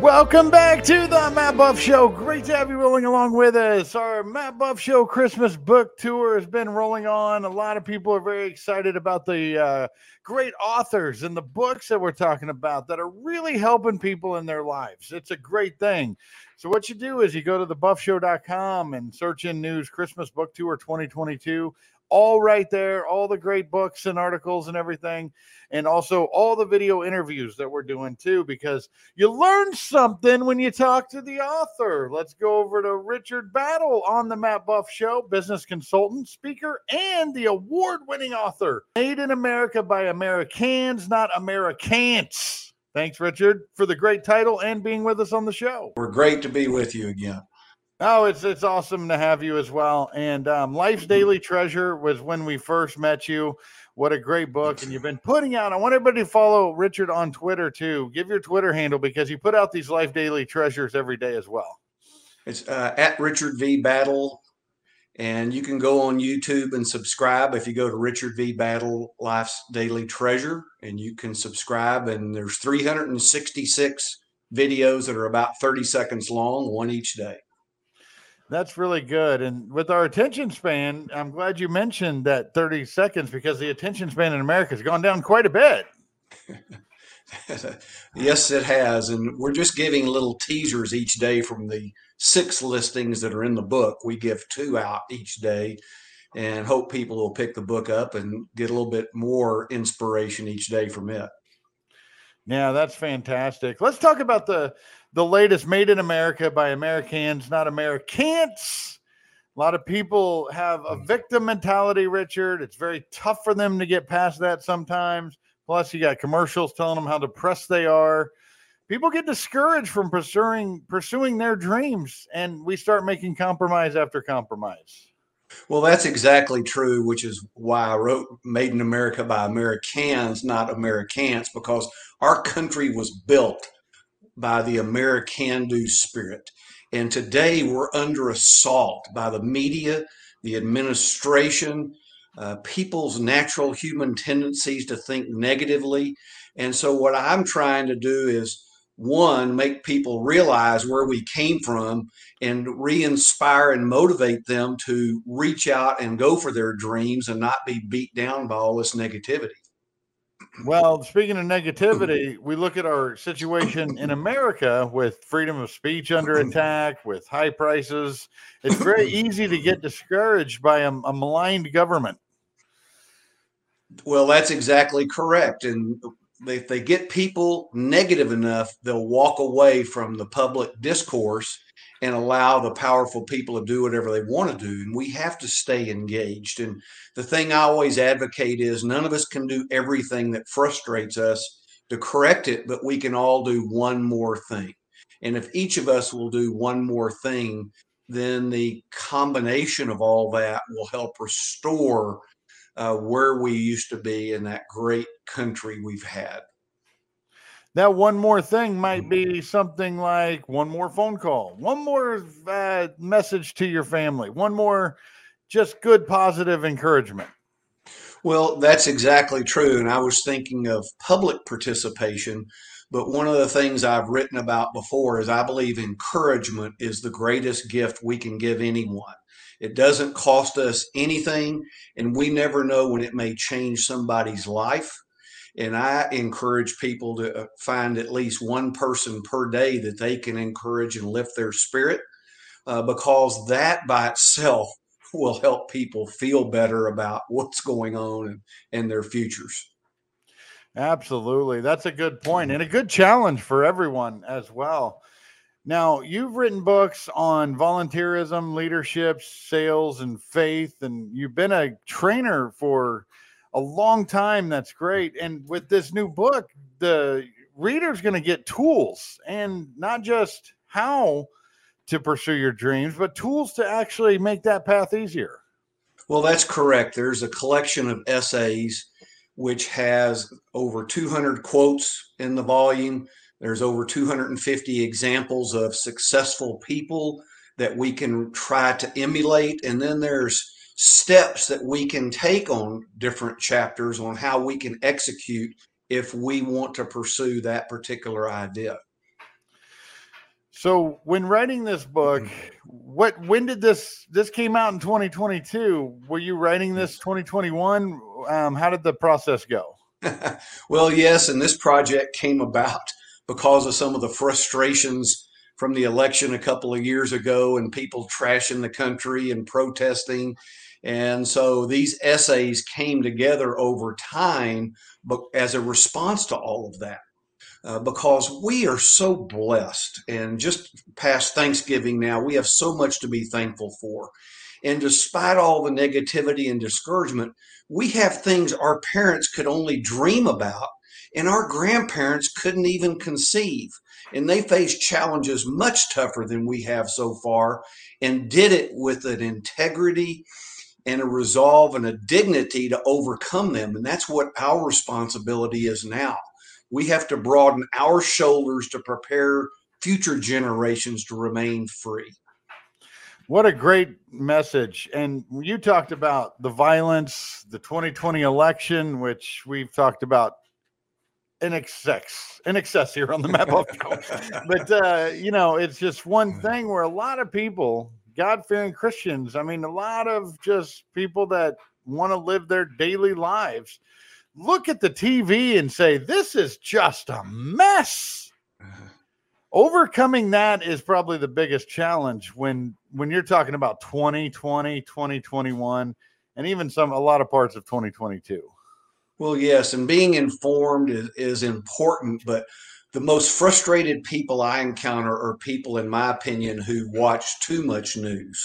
Welcome back to the Matt Buff Show. Great to have you rolling along with us. Our Matt Buff Show Christmas book tour has been rolling on. A lot of people are very excited about the uh, great authors and the books that we're talking about that are really helping people in their lives. It's a great thing. So, what you do is you go to thebuffshow.com and search in news Christmas book tour 2022 all right there, all the great books and articles and everything, and also all the video interviews that we're doing too, because you learn something when you talk to the author. Let's go over to Richard Battle on the Matt Buff Show, business consultant, speaker, and the award winning author. Made in America by Americans, not Americants. Thanks, Richard, for the great title and being with us on the show. We're great to be with you again. Oh, it's it's awesome to have you as well. And um, Life's Daily Treasure was when we first met you. What a great book! And you've been putting out. I want everybody to follow Richard on Twitter too. Give your Twitter handle because you put out these Life Daily Treasures every day as well. It's uh, at Richard V Battle, and you can go on YouTube and subscribe. If you go to Richard V Battle Life's Daily Treasure, and you can subscribe, and there's 366 videos that are about 30 seconds long, one each day. That's really good. And with our attention span, I'm glad you mentioned that 30 seconds because the attention span in America has gone down quite a bit. yes, it has. And we're just giving little teasers each day from the six listings that are in the book. We give two out each day and hope people will pick the book up and get a little bit more inspiration each day from it. Yeah, that's fantastic. Let's talk about the the latest Made in America by Americans, not Americants. A lot of people have a victim mentality, Richard. It's very tough for them to get past that sometimes. Plus, you got commercials telling them how depressed they are. People get discouraged from pursuing pursuing their dreams, and we start making compromise after compromise. Well, that's exactly true, which is why I wrote Made in America by Americans, not Americants, because our country was built by the American do spirit. And today we're under assault by the media, the administration, uh, people's natural human tendencies to think negatively. And so, what I'm trying to do is one, make people realize where we came from and re inspire and motivate them to reach out and go for their dreams and not be beat down by all this negativity. Well, speaking of negativity, we look at our situation in America with freedom of speech under attack, with high prices. It's very easy to get discouraged by a, a maligned government. Well, that's exactly correct. And if they get people negative enough, they'll walk away from the public discourse and allow the powerful people to do whatever they want to do. And we have to stay engaged. And the thing I always advocate is none of us can do everything that frustrates us to correct it, but we can all do one more thing. And if each of us will do one more thing, then the combination of all that will help restore uh, where we used to be in that great country we've had that one more thing might be something like one more phone call, one more uh, message to your family, one more just good positive encouragement. Well, that's exactly true. And I was thinking of public participation. But one of the things I've written about before is I believe encouragement is the greatest gift we can give anyone. It doesn't cost us anything, and we never know when it may change somebody's life. And I encourage people to uh, find at least one person per day that they can encourage and lift their spirit uh, because that by itself will help people feel better about what's going on and, and their futures. Absolutely. That's a good point and a good challenge for everyone as well. Now, you've written books on volunteerism, leadership, sales, and faith, and you've been a trainer for a long time. That's great. And with this new book, the reader's going to get tools and not just how to pursue your dreams, but tools to actually make that path easier. Well, that's correct. There's a collection of essays which has over 200 quotes in the volume. There's over 250 examples of successful people that we can try to emulate. And then there's steps that we can take on different chapters on how we can execute if we want to pursue that particular idea. So when writing this book, what when did this this came out in 2022? Were you writing this 2021? Um, how did the process go? well, yes, and this project came about because of some of the frustrations from the election a couple of years ago and people trashing the country and protesting. And so these essays came together over time but as a response to all of that. Uh, because we are so blessed and just past Thanksgiving now, we have so much to be thankful for. And despite all the negativity and discouragement, we have things our parents could only dream about and our grandparents couldn't even conceive. And they faced challenges much tougher than we have so far and did it with an integrity and a resolve and a dignity to overcome them. And that's what our responsibility is now we have to broaden our shoulders to prepare future generations to remain free. What a great message. And you talked about the violence, the 2020 election, which we've talked about in excess, in excess here on the map but uh, you know, it's just one thing where a lot of people, God-fearing Christians, I mean, a lot of just people that want to live their daily lives look at the TV and say, this is just a mess. Overcoming that is probably the biggest challenge when when you're talking about 2020, 2021, and even some a lot of parts of 2022. Well, yes, and being informed is, is important, but the most frustrated people I encounter are people, in my opinion, who watch too much news.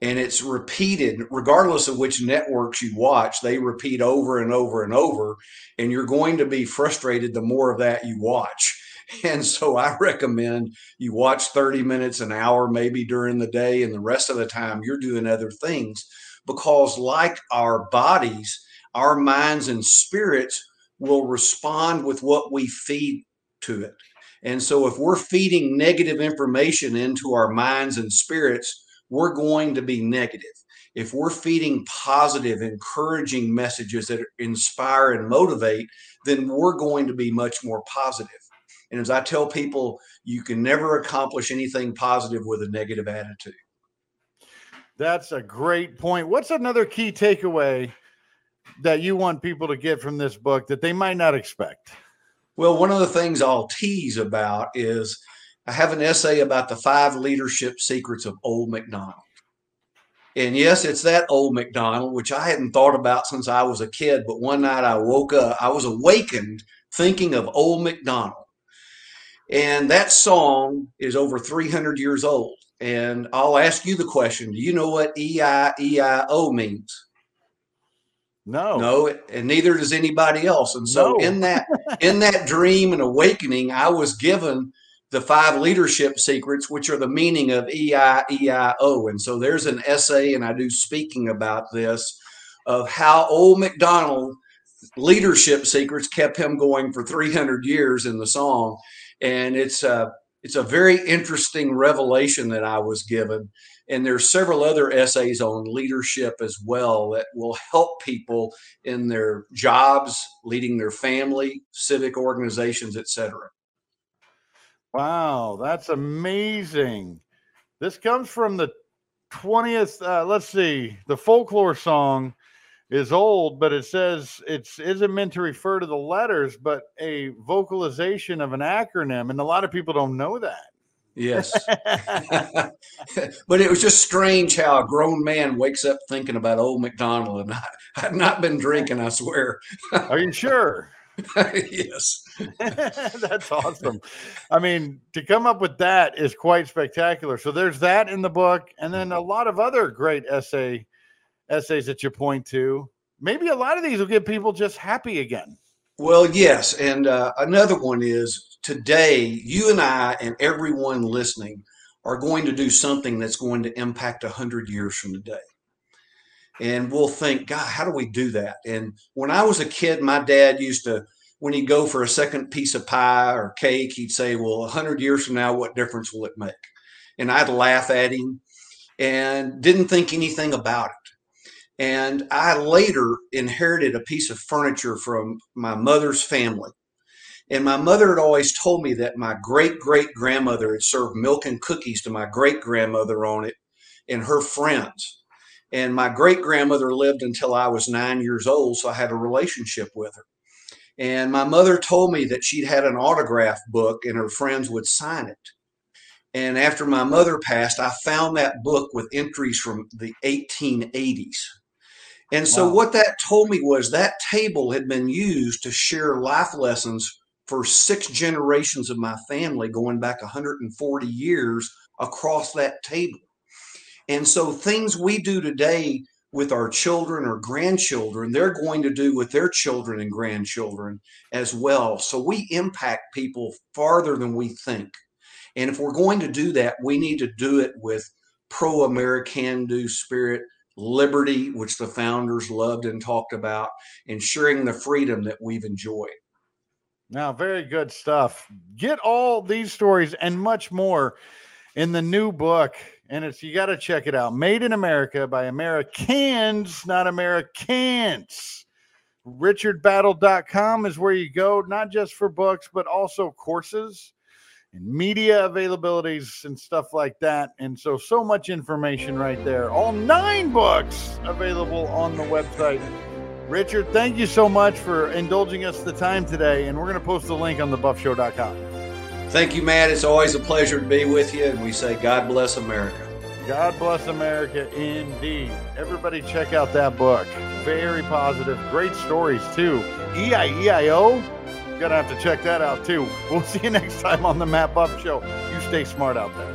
And it's repeated regardless of which networks you watch they repeat over and over and over and you're going to be frustrated the more of that you watch. And so i recommend you watch 30 minutes an hour maybe during the day and the rest of the time you're doing other things because like our bodies our minds and spirits will respond with what we feed to it and so if we're feeding negative information into our minds and spirits we're going to be negative. If we're feeding positive, encouraging messages that inspire and motivate, then we're going to be much more positive. And as I tell people, you can never accomplish anything positive with a negative attitude. That's a great point. What's another key takeaway that you want people to get from this book that they might not expect? Well, one of the things I'll tease about is I have an essay about the five leadership secrets of Old McDonald. And yes, it's that old McDonald, which I hadn't thought about since I was a kid. But one night I woke up, I was awakened thinking of old McDonald. And that song is over 300 years old. And I'll ask you the question Do you know what E I E I O means? No. No, and neither does anybody else. And so no. in that in that dream and awakening, I was given the five leadership secrets, which are the meaning of EIEIO. And so there's an essay, and I do speaking about this, of how old McDonald leadership secrets kept him going for 300 years in the song. And it's a, it's a very interesting revelation that I was given. And there's several other essays on leadership as well that will help people in their jobs, leading their family, civic organizations, etc. Wow, that's amazing. This comes from the 20th, uh, let's see, the folklore song is old, but it says it's isn't meant to refer to the letters, but a vocalization of an acronym. And a lot of people don't know that. Yes. but it was just strange how a grown man wakes up thinking about old McDonald. And I, I've not been drinking, I swear. Are you sure? yes. That's awesome. I mean, to come up with that is quite spectacular. So there's that in the book, and then a mm-hmm. lot of other great essay essays that you point to. Maybe a lot of these will get people just happy again. Well, yes, and uh, another one is today. You and I and everyone listening are going to do something that's going to impact a hundred years from today and we'll think, God, how do we do that? And when I was a kid, my dad used to, when he'd go for a second piece of pie or cake, he'd say, Well, 100 years from now, what difference will it make? And I'd laugh at him and didn't think anything about it. And I later inherited a piece of furniture from my mother's family. And my mother had always told me that my great great grandmother had served milk and cookies to my great grandmother on it and her friends. And my great grandmother lived until I was nine years old, so I had a relationship with her. And my mother told me that she'd had an autograph book and her friends would sign it. And after my mother passed, I found that book with entries from the 1880s. And so, Wow. what that told me was that table had been used to share life lessons for six generations of my family going back 140 years across that table. And so, things we do today with our children or grandchildren, they're going to do with their children and grandchildren as well. So, we impact people farther than we think. And if we're going to do that, we need to do it with pro American do spirit, liberty, which the founders loved and talked about, ensuring the freedom that we've enjoyed. Now, very good stuff. Get all these stories and much more in the new book. And it's you got to check it out. Made in America by Americans, not Americants. RichardBattle.com is where you go, not just for books, but also courses and media availabilities and stuff like that. And so, so much information right there. All nine books available on the website. Richard, thank you so much for indulging us the time today. And we're going to post the link on thebuffshow.com. Thank you, Matt. It's always a pleasure to be with you. And we say, God bless America. God bless America indeed. Everybody check out that book. Very positive. Great stories too. E E-I-E-I-O. Gonna have to check that out too. We'll see you next time on the Matt Buff Show. You stay smart out there.